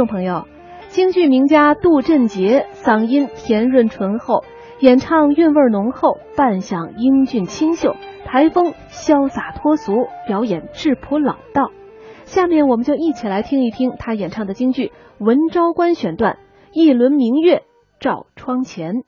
众朋友，京剧名家杜振杰嗓音甜润醇厚，演唱韵味浓厚，扮相英俊清秀，台风潇洒脱俗，表演质朴老道。下面我们就一起来听一听他演唱的京剧《文昭关》选段：一轮明月照窗前。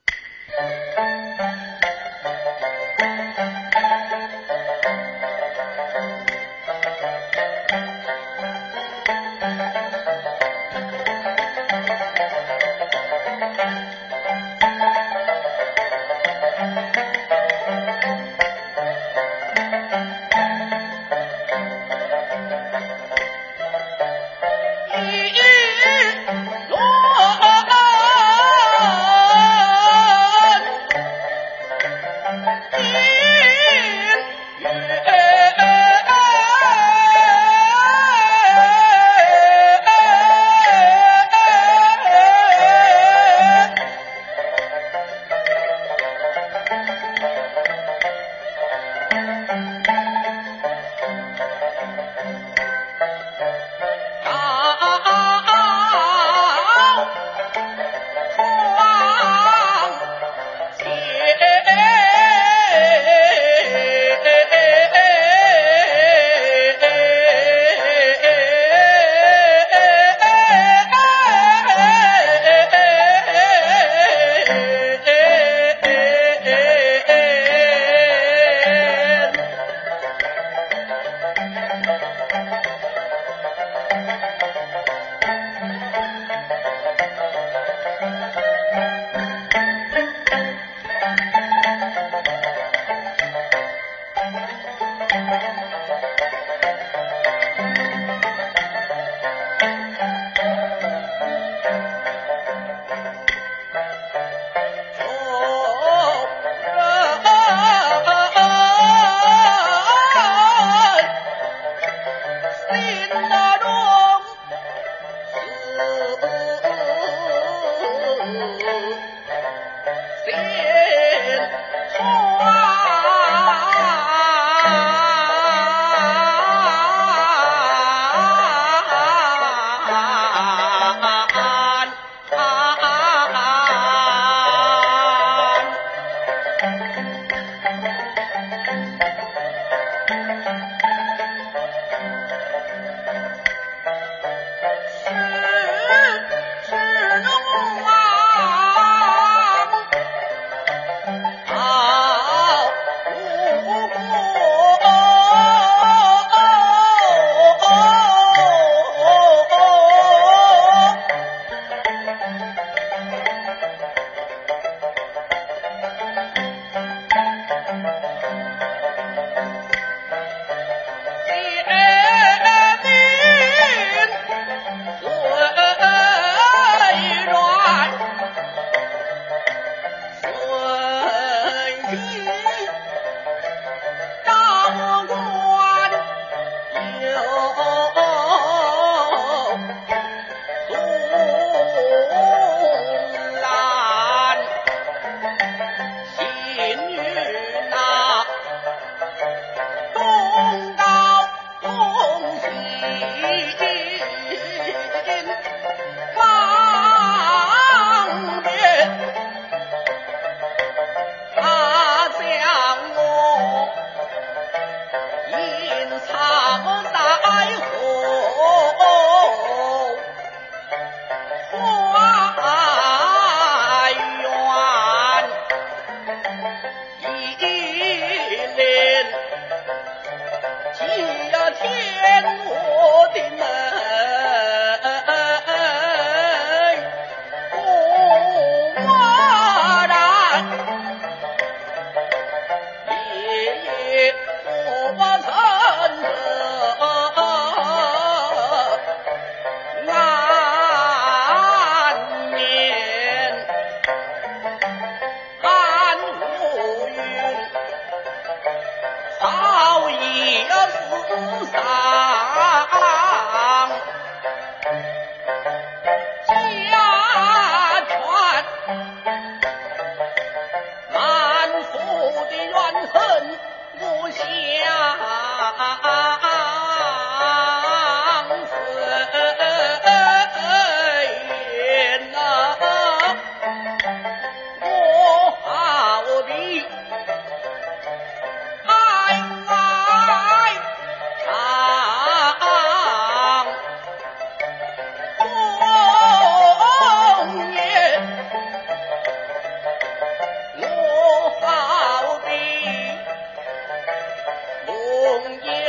红叶。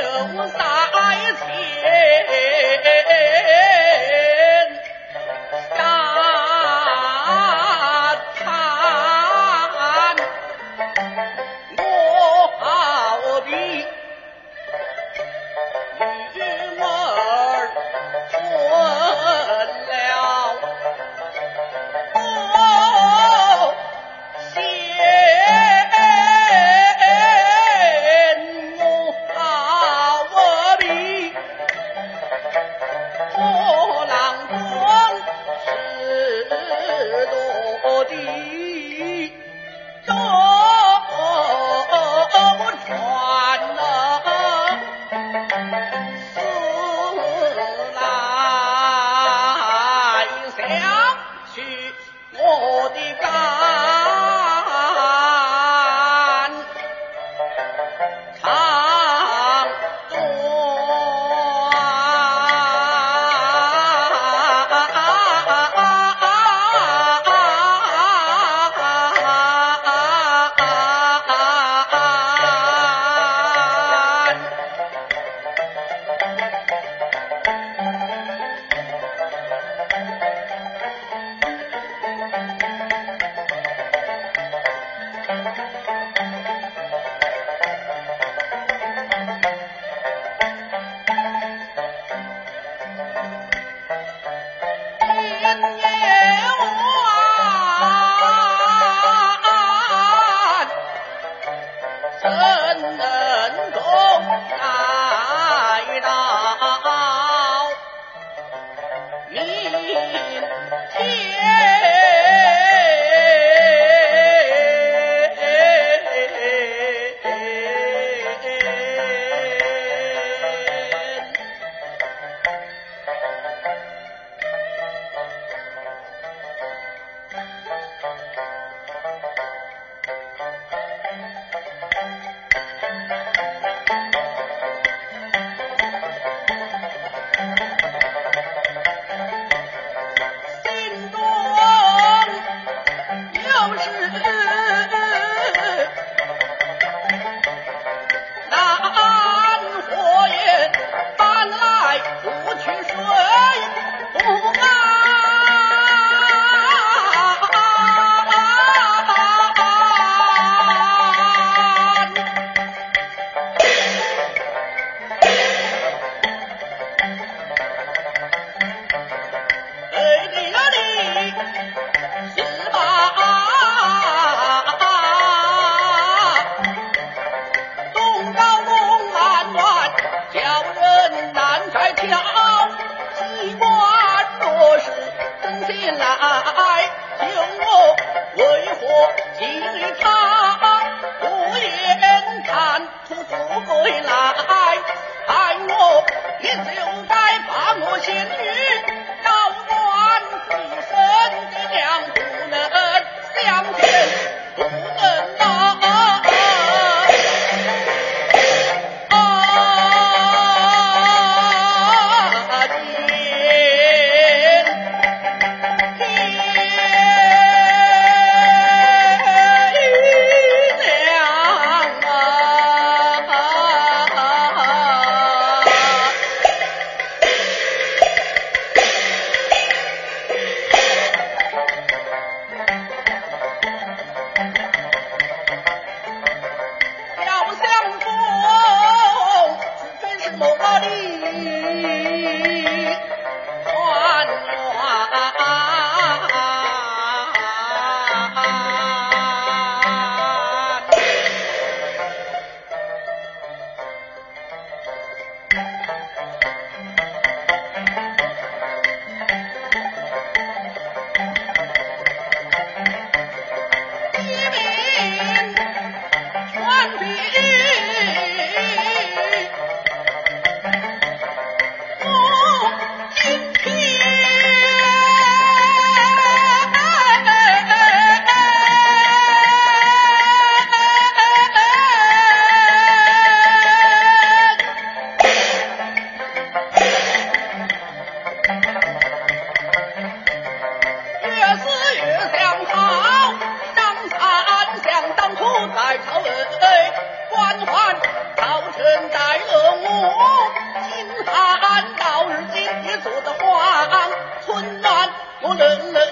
我冷冷清清。